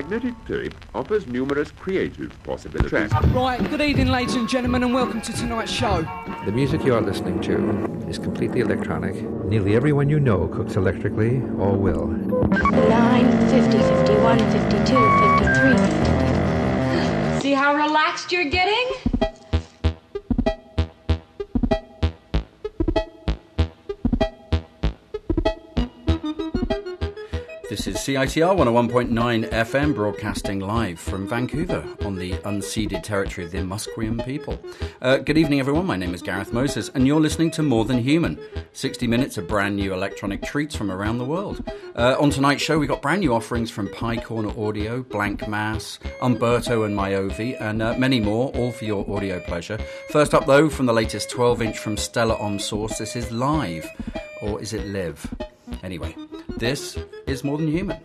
Magnetic tape offers numerous creative possibilities. Right, good evening, ladies and gentlemen, and welcome to tonight's show. The music you are listening to is completely electronic. Nearly everyone you know cooks electrically or will. 9, 50, 51, 52, 53. See how relaxed you're getting? This is CITR 101.9 FM broadcasting live from Vancouver on the unceded territory of the Musqueam people. Uh, good evening, everyone. My name is Gareth Moses, and you're listening to More Than Human 60 minutes of brand new electronic treats from around the world. Uh, on tonight's show, we got brand new offerings from Pye Corner Audio, Blanck Mass, Umberto and Maovvi, and uh, many more, all for your audio pleasure. First up, though, from the latest 12 inch from Stellar OM Source, this is Live, or is it Live? Anyway, this is More Than Human.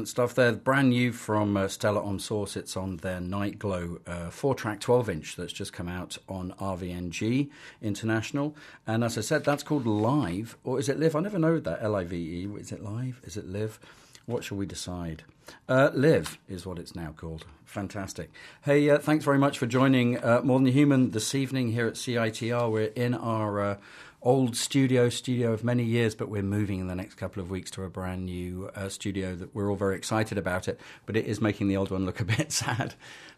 Excellent stuff there. Brand new from uh, Stellar OM Source. It's on their Night Glow uh, four track 12 inch that's just come out on RVNG International. And as I said, that's called Live, or is it Live? I never know that. L I V E. Is it Live? Is it Live? What shall we decide? Uh, Live is what it's now called. Fantastic. Hey, uh, thanks very much for joining uh, More Than Human this evening here at CITR. We're in our uh, old studio, studio of many years, but we're moving in the next couple of weeks to a brand new uh, studio that we're all very excited about it. But it is making the old one look a bit sad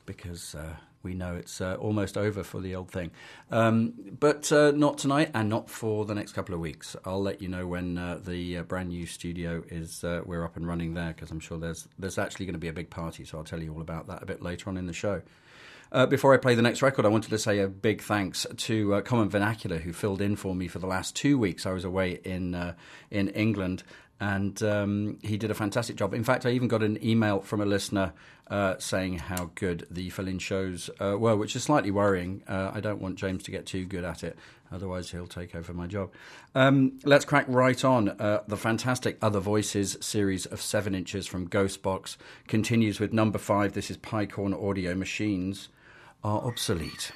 because uh, we know it's uh, almost over for the old thing. Um, but uh, not tonight and not for the next couple of weeks. I'll let you know when uh, the uh, brand new studio is we're up and running there because I'm sure there's there's actually going to be a big party. So I'll tell you all about that a bit later on in the show. Uh, before I play the next record, I wanted to say a big thanks to uh, Common Vernacular, who filled in for me for the last two weeks. I was away in uh, in England, and um, he did a fantastic job. In fact, I even got an email from a listener uh, saying how good the fill-in shows uh, were, which is slightly worrying. Uh, I don't want James to get too good at it, otherwise he'll take over my job. Um, let's crack right on. Uh, the fantastic Other Voices series of seven inches from Ghost Box continues with number five. This is Pye Corner Audio Machines are obsolete.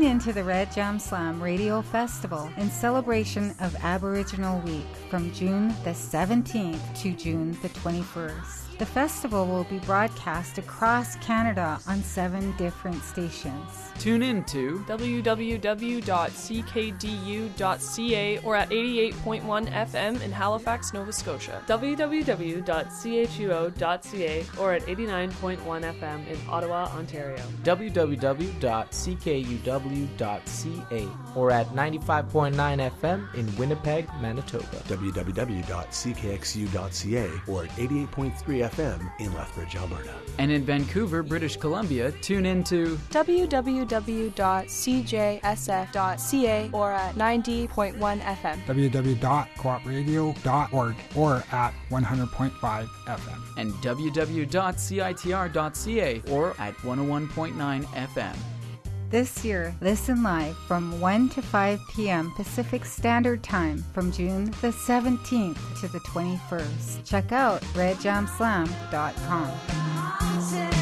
Tune in to the Red Jam Slam Radio Festival in celebration of Aboriginal Week from June the 17th to June the 21st. The festival will be broadcast across Canada on seven different stations. Tune in to www.ckdu.ca or at 88.1 FM in Halifax, Nova Scotia. www.chuo.ca or at 89.1 FM in Ottawa, Ontario. www.ckuw.ca or at 95.9 FM in Winnipeg, Manitoba. www.ckxu.ca or at 88.3 FM in Lethbridge, Alberta. And in Vancouver, British Columbia, tune in to www.cjsf.ca or at 90.1 FM. www.coopradio.org or at 100.5 FM. and www.citr.ca or at 101.9 FM. This year, listen live from 1 to 5 p.m. Pacific Standard Time from June the 17th to the 21st. Check out redjamslam.com.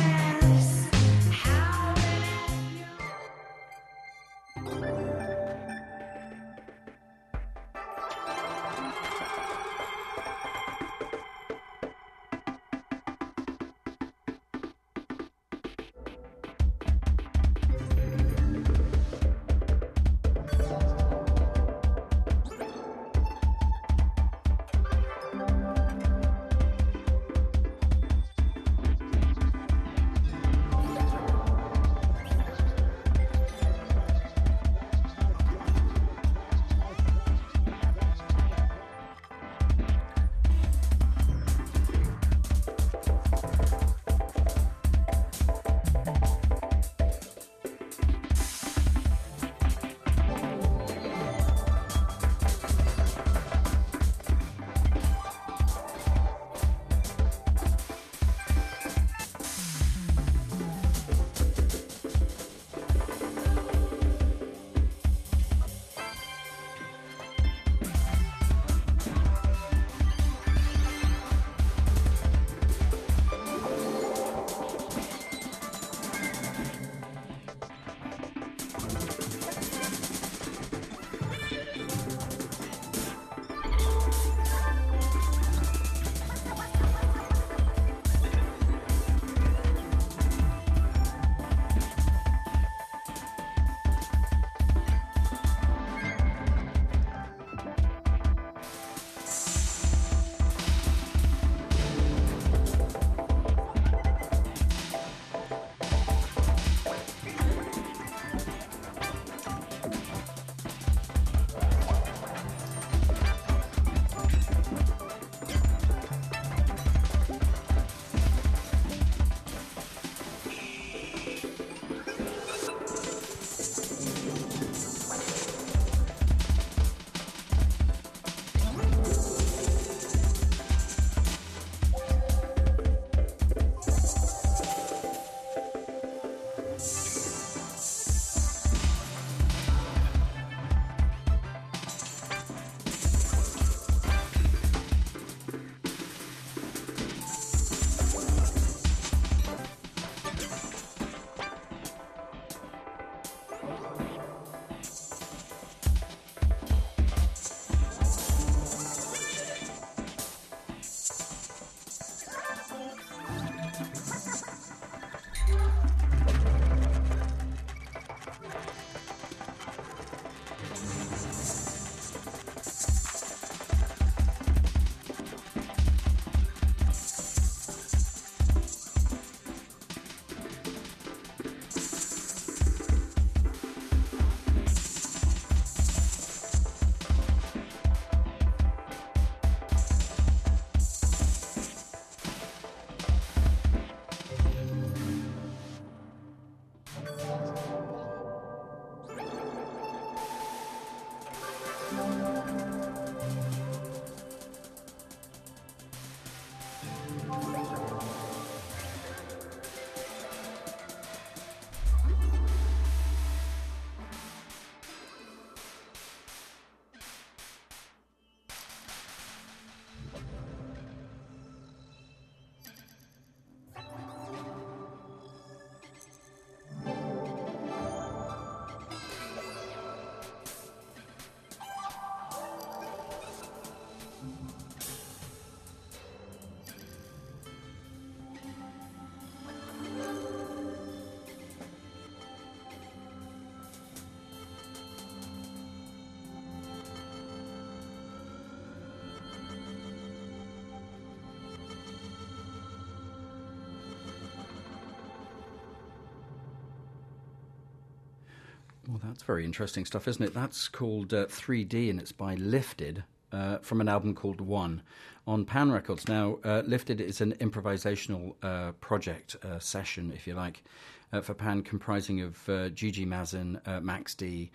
Well, that's very interesting stuff, isn't it? That's called uh, 3D and it's by Lifted uh, from an album called One on Pan Records. Now, uh, Lifted is an improvisational uh, project uh, session, if you like, uh, for Pan, comprising of uh, Gigi Masin, Max D,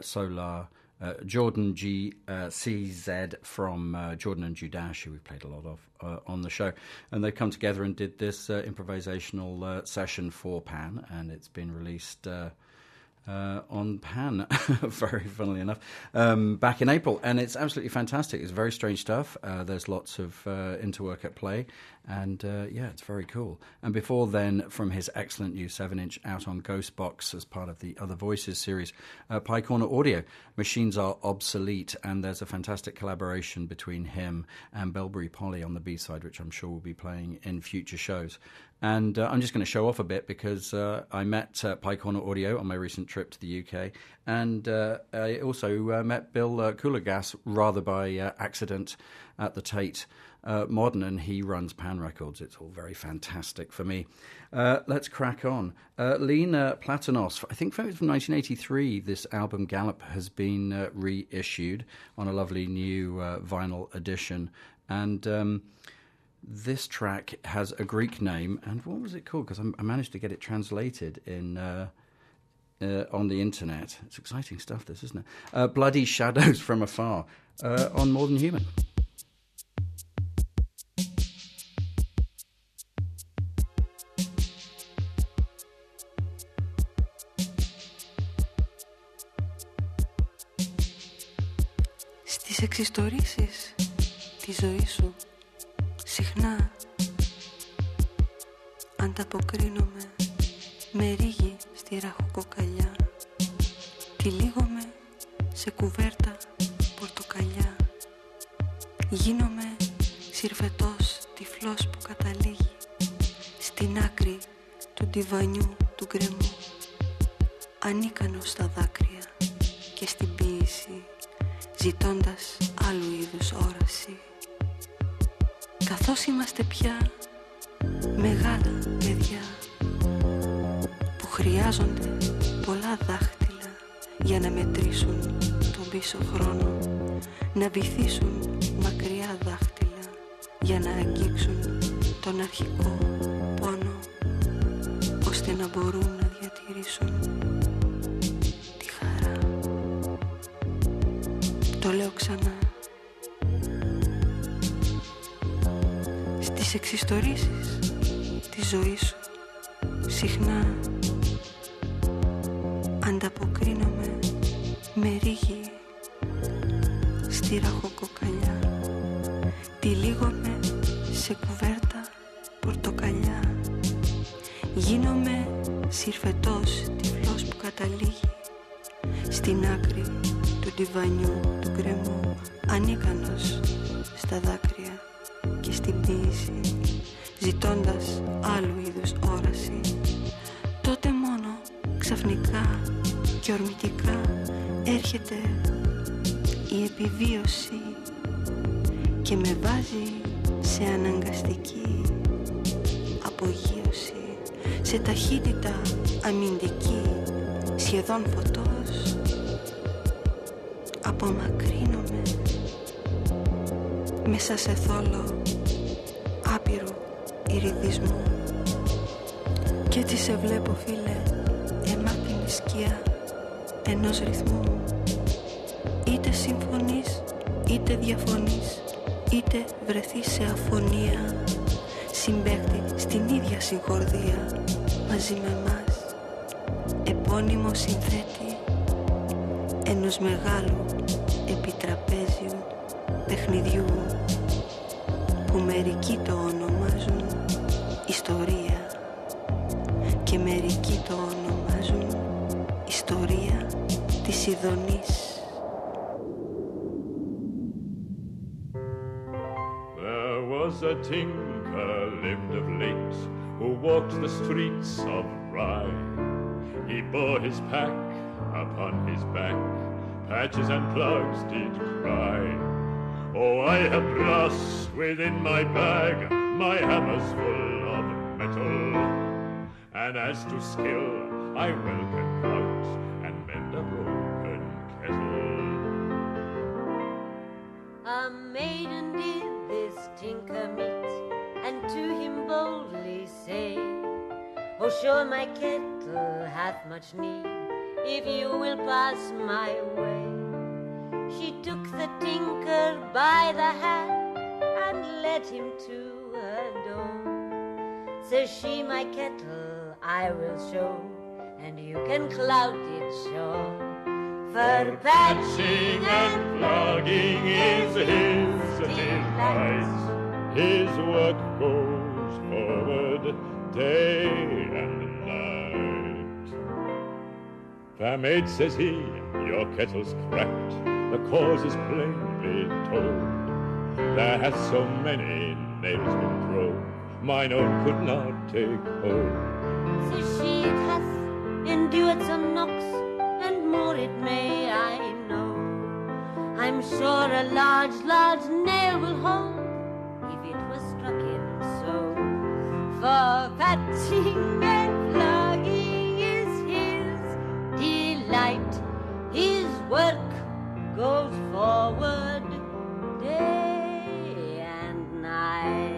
Solar. Jordan G CZ from Jordan and Judash, who we've played a lot of on the show, and they come together and did this improvisational session for Pan, and it's been released uh, on Pan, very funnily enough, um, back in April. And it's absolutely fantastic. It's very strange stuff. Uh, there's lots of uh, interwork at play. And uh, yeah, it's very cool. And before then, from his excellent new 7 inch out on Ghost Box as part of the Other Voices series, uh, Pye Corner Audio, Machines Are Obsolete. And there's a fantastic collaboration between him and Belbury Poly on the B side, which I'm sure we'll be playing in future shows. And uh, I'm just going to show off a bit because uh, I met uh, Pye Corner Audio on my recent trip to the UK. And uh, I also uh, met Bill uh, rather by uh, accident at the Tate Modern, and he runs Pan Records. It's all very fantastic for me. Let's crack on. Lena Platonos, I think from 1983, this album Gallop has been reissued on a lovely new vinyl edition. And. Um, this track has a Greek name, and what was it called? Because I managed to get it translated in uh, uh, on the internet. It's exciting stuff, this, isn't it? Uh, Bloody Shadows from Afar uh, on More Than Human. Στις εξιστορήσεις τη ζωή σου συχνά. Ανταποκρίνομαι με ρίγη στη ραχοκοκαλιά. Τυλίγομαι σε κουβέρτα πορτοκαλιά. Γίνομαι συρφετός τυφλός που καταλήγει στην άκρη του τυβανιού του γκρεμού. Ανίκανος στα δάκρυα και στην ποίηση ζητώντας άλλου είδους όραση Καθώς είμαστε πια μεγάλα παιδιά που χρειάζονται πολλά δάχτυλα για να μετρήσουν τον πίσω χρόνο να βυθίσουν μακριά δάχτυλα για να αγγίξουν τον αρχικό πόνο ώστε να μπορούν να διατηρήσουν εξιστορήσεις της ζωής σου συχνά άλλου είδους όραση τότε μόνο ξαφνικά και ορμητικά έρχεται η επιβίωση και με βάζει σε αναγκαστική απογείωση σε ταχύτητα αμυντική σχεδόν φωτός. Απομακρύνομαι μέσα σε θόλο άπειρου ηριδισμού κι έτσι σε βλέπω φίλε. Εμάτινη σκιά ενός ρυθμού. Είτε συμφωνείς είτε διαφωνείς είτε βρεθείς σε αφωνία. Συμπέχτη στην ίδια συγχορδία μαζί με μας επώνυμο συνθέτη ενός μεγάλου επιτραπέζιου παιχνιδιού που μερικοί το ονομάζουν ιστορία. και μερικοί το ονομάζουν ιστορία της Ιδονής. There was a tinker lived of late who walked the streets of Rye. He bore his pack upon his back, patches and plugs did cry. Oh, I have brass within my bag, my hammer's full of metal. And as to skill, I well can couch and mend a broken kettle. A maiden did this tinker meet, and to him boldly say, Oh, sure, my kettle hath much need, if you will pass my way. She took the tinker by the hand and led him to her door. Says she, my kettle I will show, and you can clout it sure. For patching and Flogging is his delight. His work goes forward day and night. Fair maid, says he, your kettle's cracked. The cause is plainly told. There hath so many nails been thrown, mine own could not take hold. Says she, hath endured some knocks, and more it may, I know. I'm sure a large, large nail will hold if it was struck in so. For patching and flogging is his delight. His work goes forward day and night.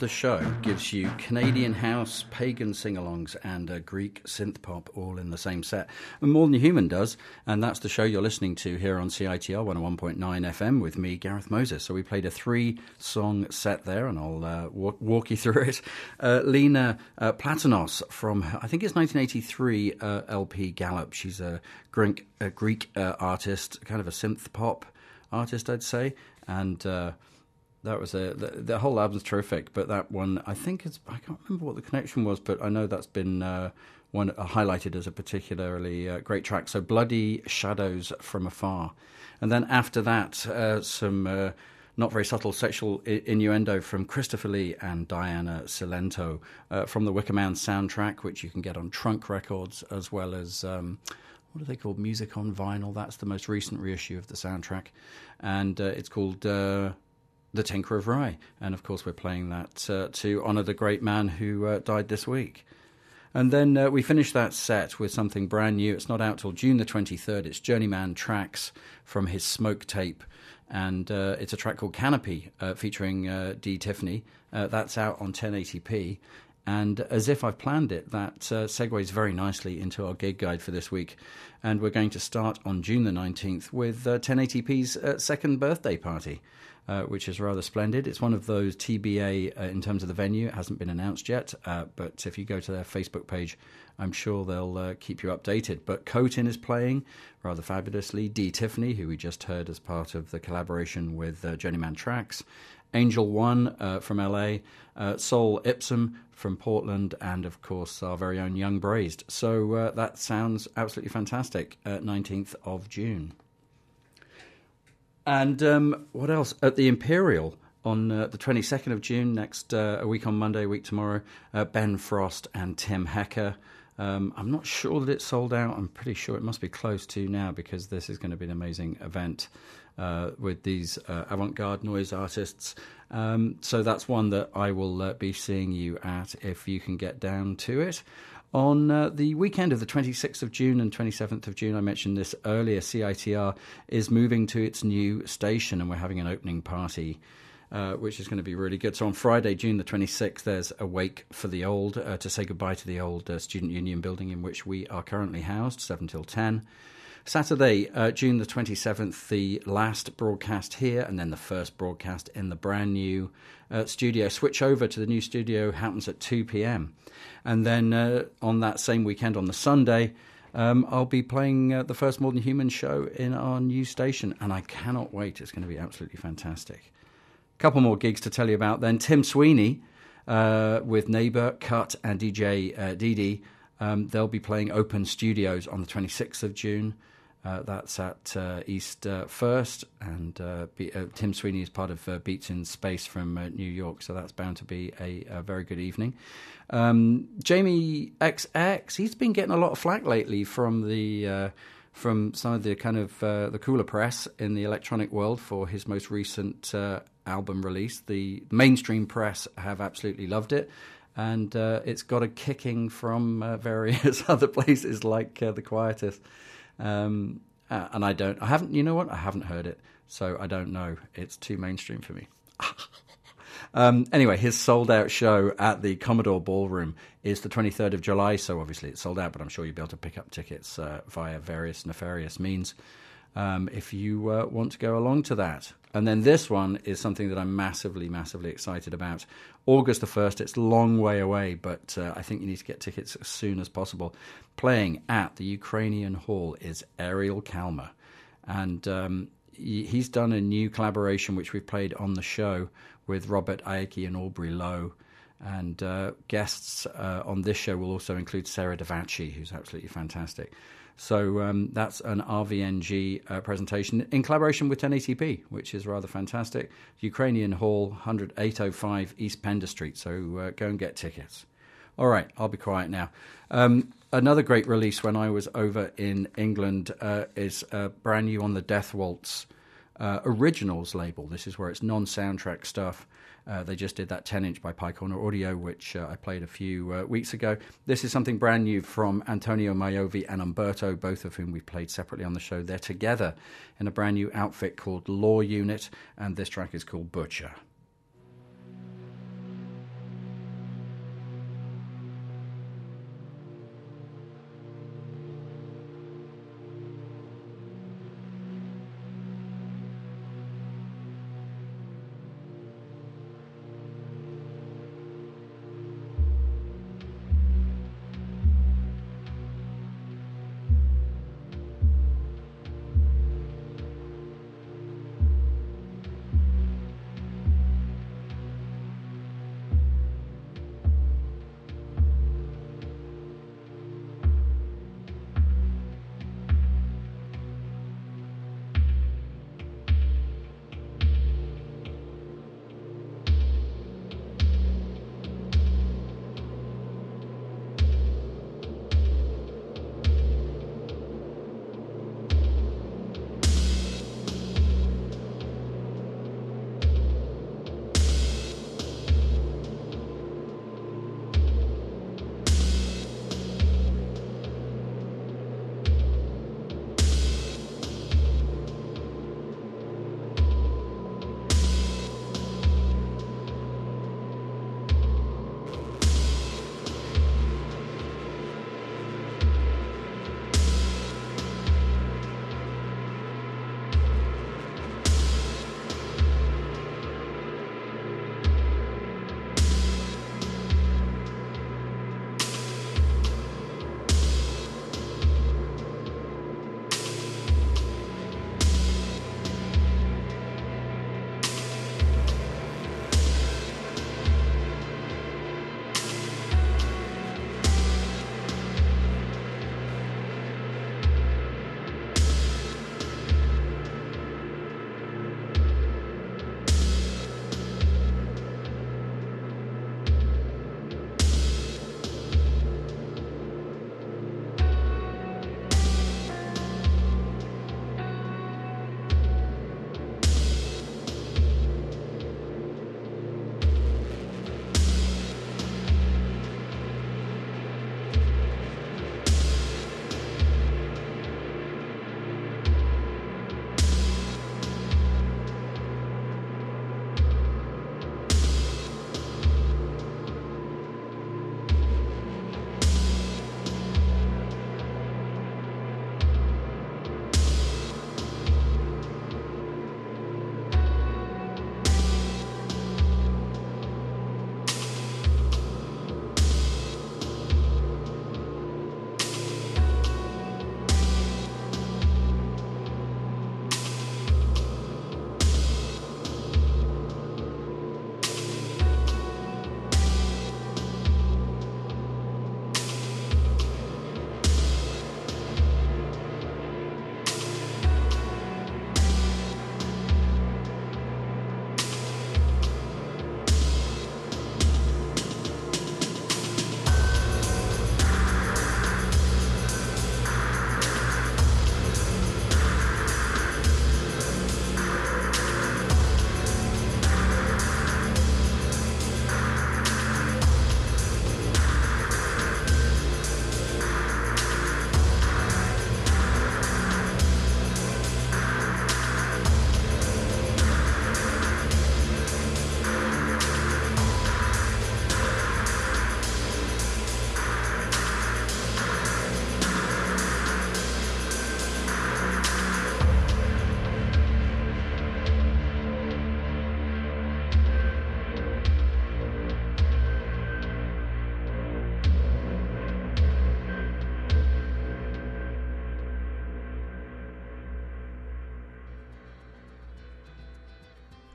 Mean, show gives you Canadian house, pagan sing alongs, and a Greek synth pop all in the same set? And More Than Human does, and that's the show you're listening to here on CITR 101.9 FM with me, Gareth Moses. So we played a three song set there, and I'll uh, walk, walk, you through it. Uh, Lena uh, from, I think it's 1983 uh, LP Gallop. She's a Greek, a Greek uh, artist, kind of a synth pop artist, I'd say. And uh, that was a the, the, whole album's terrific, but that one I think it's I can't remember what the connection was, but I know that's been uh, one uh, highlighted as a particularly uh, great track. So bloody shadows from afar, and then after that uh, some uh, not very subtle sexual innuendo from Christopher Lee and Diana Cilento uh, from the Wicker Man soundtrack, which you can get on Trunk Records as well as. Um, what are they called? Music on Vinyl. That's the most recent reissue of the soundtrack, and it's called the Tinker of Rye. And of course, we're playing that uh, to honour the great man who uh, died this week. And then uh, we finish that set with something brand new. It's not out till June the 23rd. It's Journeyman Tracks from his Smoke tape. And uh, it's a track called Canopy uh, featuring uh, D. Tiffany. that's out on 1080p. And as if I've planned it, that segues very nicely into our gig guide for this week. And we're going to start on June the 19th with 1080p's second birthday party uh, which is rather splendid. It's one of those TBA uh, in terms of the venue. It hasn't been announced yet, uh, but if you go to their Facebook page, I'm sure they'll uh, keep you updated. But Khotin is playing rather fabulously. D. Tiffany, who we just heard as part of the collaboration with uh, Journeyman Tracks. Angel One uh, from LA, Soul Ipsum from Portland, and of course our very own Young Braised. So that sounds absolutely fantastic. 19th of June. And um, what else? At the Imperial on uh, the 22nd of June, next uh, a week on Monday, a week tomorrow, uh, Ben Frost and Tim Hecker. Um, I'm not sure that it's sold out. I'm pretty sure it must be close to now because this is going to be an amazing event uh, with these uh, avant garde noise artists. Um, so that's one that I will uh, be seeing you at if you can get down to it. On uh, the weekend of the 26th of June and 27th of June, I mentioned this earlier, CITR is moving to its new station and we're having an opening party. Uh, which is going to be really good. So on Friday, June the 26th, there's a wake for the old uh, to say goodbye to the old uh, Student Union building in which we are currently housed, 7 till 10. Saturday, uh, June the 27th, the last broadcast here, and then the first broadcast in the brand new uh, studio. Switch over to the new studio happens at 2 p.m. And then uh, on that same weekend, on the Sunday, um, I'll be playing uh, the first More Than Human show in our new station, and I cannot wait. It's going to be absolutely fantastic. A couple more gigs to tell you about then. Tim Sweeney uh, with Neighbour, Cut, and DJ uh. Um, they'll be playing Open Studios on the 26th of June. Uh, that's at uh, East uh, First, and uh, Be- uh, Tim Sweeney is part of uh, Beats in Space from New York, so that's bound to be a, a very good evening. Um, Jamie XX, he's been getting a lot of flack lately from the from some of the kind of the cooler press in the electronic world for his most recent album release. The mainstream press have absolutely loved it and uh, it's got a kicking from uh, various other places like uh, the Quietus. Um, uh, and I don't, I haven't, you know what? I haven't heard it, so I don't know. It's too mainstream for me. um, anyway, his sold out show at the Commodore Ballroom is the 23rd of July, so obviously it's sold out, but I'm sure you'll be able to pick up tickets uh, via various nefarious means um, if you uh, want to go along to that. And then this one is something that I'm massively, massively excited about. August the 1st, it's a long way away, but uh, I think you need to get tickets as soon as possible. Playing at the Ukrainian Hall is Ariel Kalma. And um, he's done a new collaboration which we've played on the show with Robert Aiki and Aubrey Lowe. And uh, guests uh, on this show will also include Sarah Davachi, who's absolutely fantastic. So um, that's an RVNG uh, presentation in collaboration with 1080p, which is rather fantastic. Ukrainian Hall, 10805 East Pender Street. So uh, go and get tickets. All right, I'll be quiet now. Um, another great release when I was over in England uh, is brand new on the Death Waltz uh, Originals label. This is where it's non soundtrack stuff. Uh, they just did that 10 inch by Pye Corner Audio, which uh, I played a few uh, weeks ago. This is something brand new from Antonio Maovvi and Umberto, both of whom we've played separately on the show. They're together in a brand new outfit called Law Unit, and this track is called Butcher.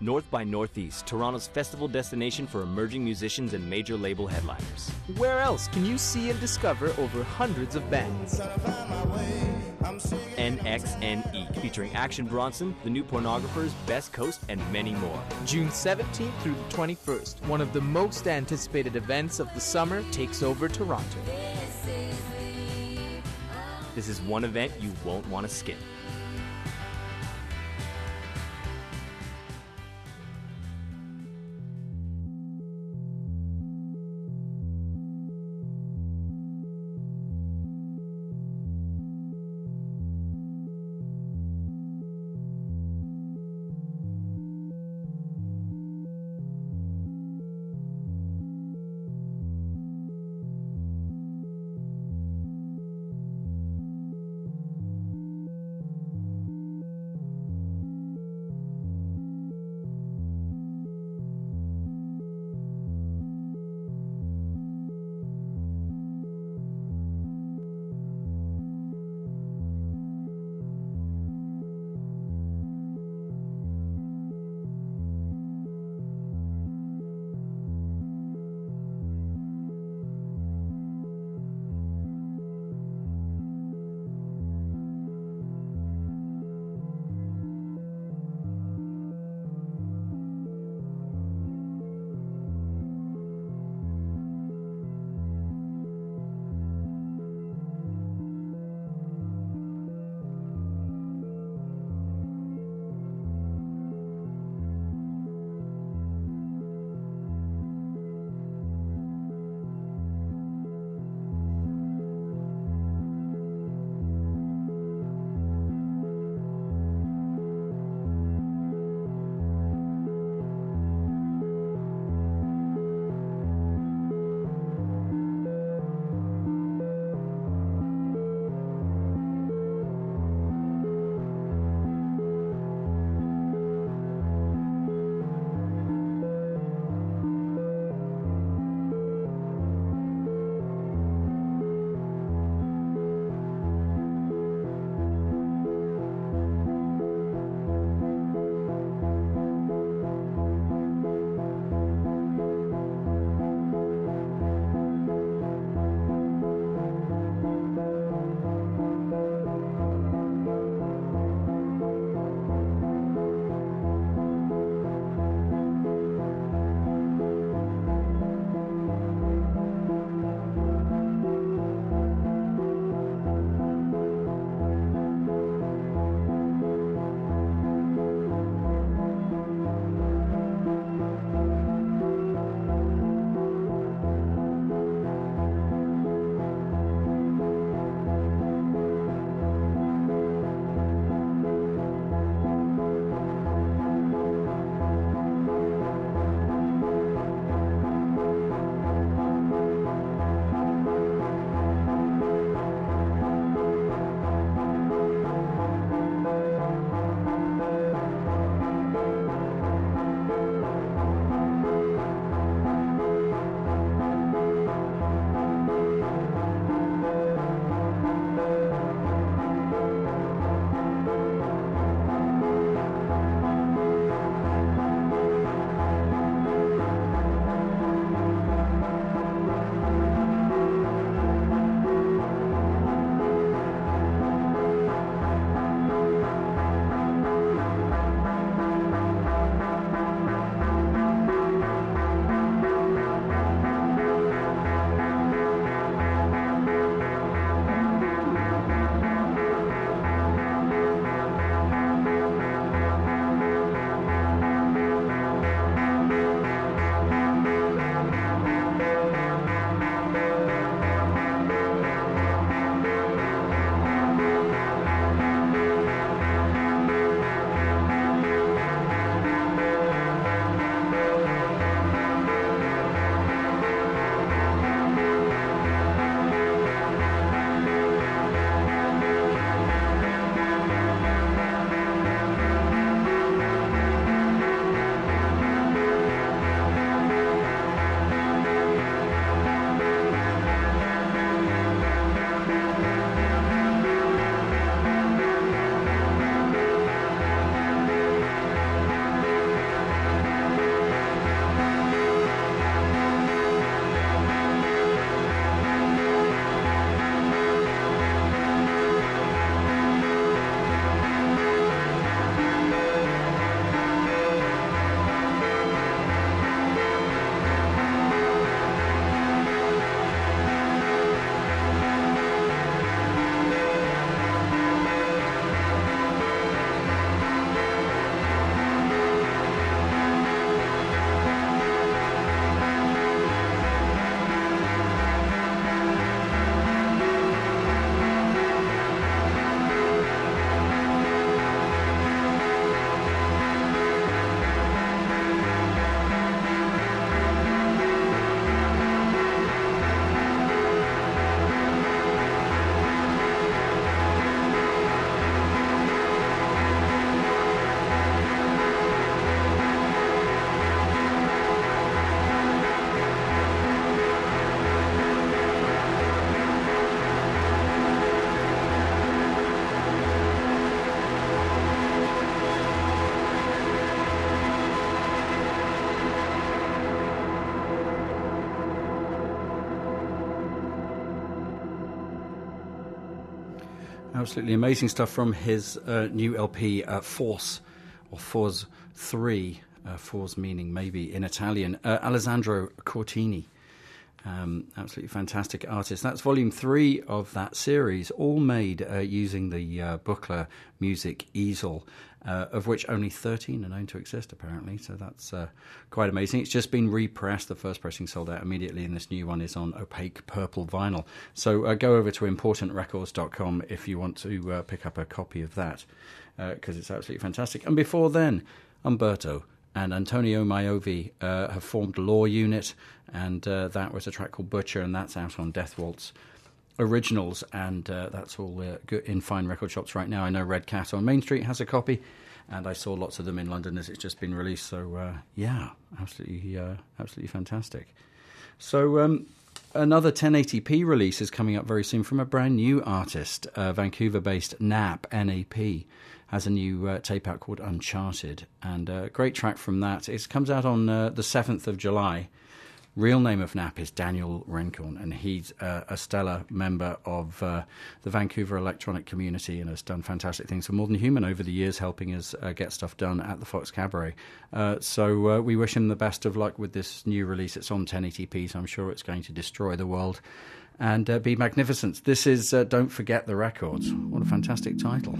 North by Northeast, Toronto's festival destination for emerging musicians and major label headliners. Where else can you see and discover over hundreds of bands? NXNE, featuring Action Bronson, The New Pornographers, Best Coast, and many more. June 17th through the 21st, one of the most anticipated events of the summer takes over Toronto. This is one event you won't want to skip. Absolutely amazing stuff from his uh, new LP, uh, Forse, or Forse 3, uh, Forse meaning maybe in Italian, uh, Alessandro Cortini. Um, absolutely fantastic artist. That's volume three of that series, all made uh, using the uh, Buchla music easel, uh, of which only 13 are known to exist, apparently. So that's uh, quite amazing. It's just been repressed. The first pressing sold out immediately, and this new one is on opaque purple vinyl. So uh, go over to importantrecords.com if you want to uh, pick up a copy of that, because it's absolutely fantastic. And before then, Umberto and Antonio Maovvi uh, have formed law unit, and uh, that was a track called Butcher, and that's out on Death Waltz Originals, and uh, that's all uh, in fine record shops right now. I know Red Cat on Main Street has a copy, and I saw lots of them in London as it's just been released. So uh, yeah, absolutely, uh, absolutely fantastic. So. Um, another 1080p release is coming up very soon from a brand new artist, Vancouver based NAP, NAP has a new uh, tape out called Uncharted, and a great track from that. It comes out on uh, the 7th of July. Real name of Nap is Daniel Rencorn, and he's uh, a stellar member of uh, the Vancouver electronic community and has done fantastic things for More Than Human over the years, helping us uh, get stuff done at the Fox Cabaret. Uh, so we wish him the best of luck with this new release. It's on 1080p, so I'm sure it's going to destroy the world and be magnificent. This is Don't Forget the Records. What a fantastic title.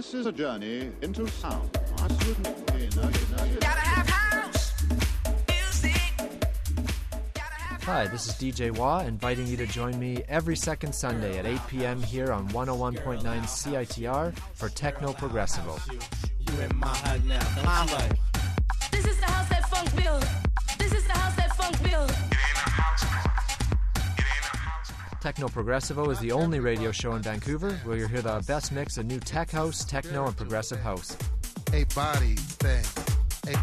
This is a journey into sound. Gotta have house Hi, this is DJ Wah, inviting you to join me every second Sunday at 8 p.m. here on 101.9 CITR for Techno Progressivo. This is the house that funk built. This is the house that funk built. Techno Progressivo is the only radio show in Vancouver where you'll hear the best mix of new tech house, techno, and progressive house. A body thing. A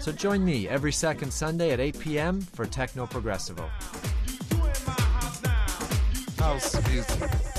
so join me every second Sunday at 8 p.m. for Techno Progressivo. House music.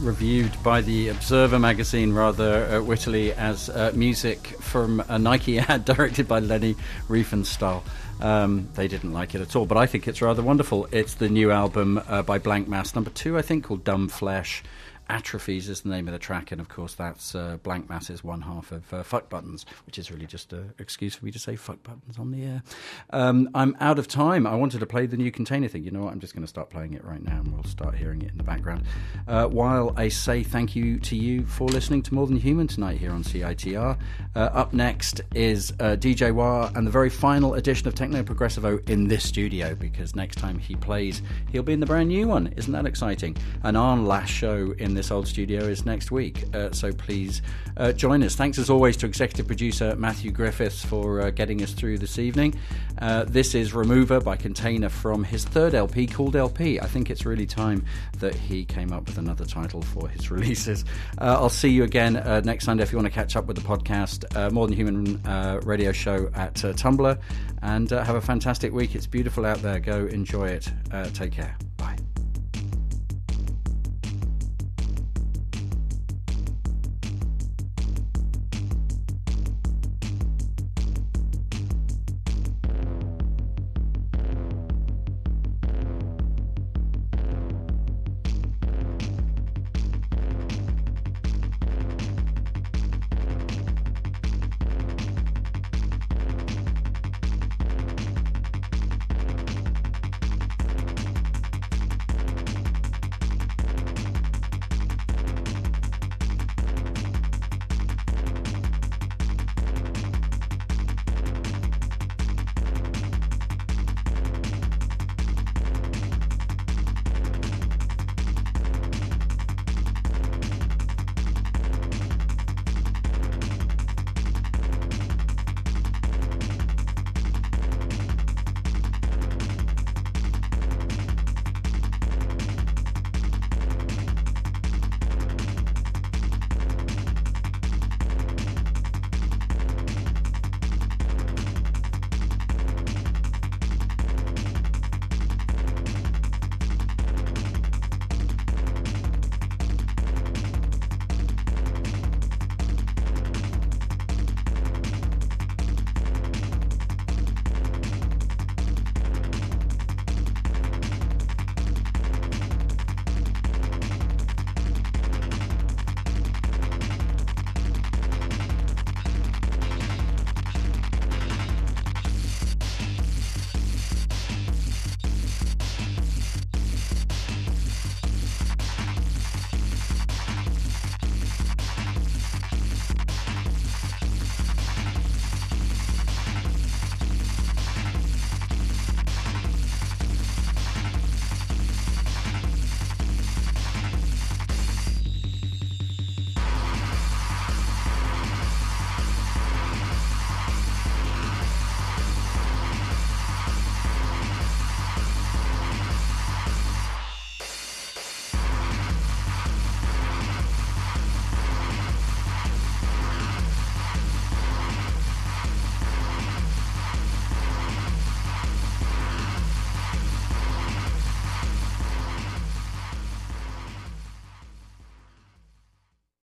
Reviewed by the Observer magazine rather uh, wittily as uh, music from a Nike ad directed by Leni Riefenstahl. Um, they didn't like it at all, but I think it's rather wonderful. It's the new album uh, by Blanck Mass, number two, I think, called Dumb Flesh. Atrophies is the name of the track, and of course, that's uh, Blanck Mass's one half of uh, Fuck Buttons, which is really just an excuse for me to say Fuck Buttons on the air. Um, I'm out of time. I wanted to play the new container thing. You know what? I'm just going to start playing it right now, and we'll start hearing it in the background. Uh, while I say thank you to you for listening to More Than Human tonight here on CITR. Uh, up next is uh, DJ Wah and the very final edition of Techno Progressivo in this studio, because next time he plays, he'll be in the brand new one. Isn't that exciting? And our last show in this old studio is next week. Uh, so please uh, join us. Thanks as always to executive producer Matthew Griffiths for uh, getting us through this evening. Uh, this is Remover by Container from his third LP called LP. I think it's really time that he came up with another title for his releases. Uh, I'll see you again next Sunday if you want to catch up with the podcast, More Than Human radio show at Tumblr. And have a fantastic week. It's beautiful out there. Go enjoy it. take care.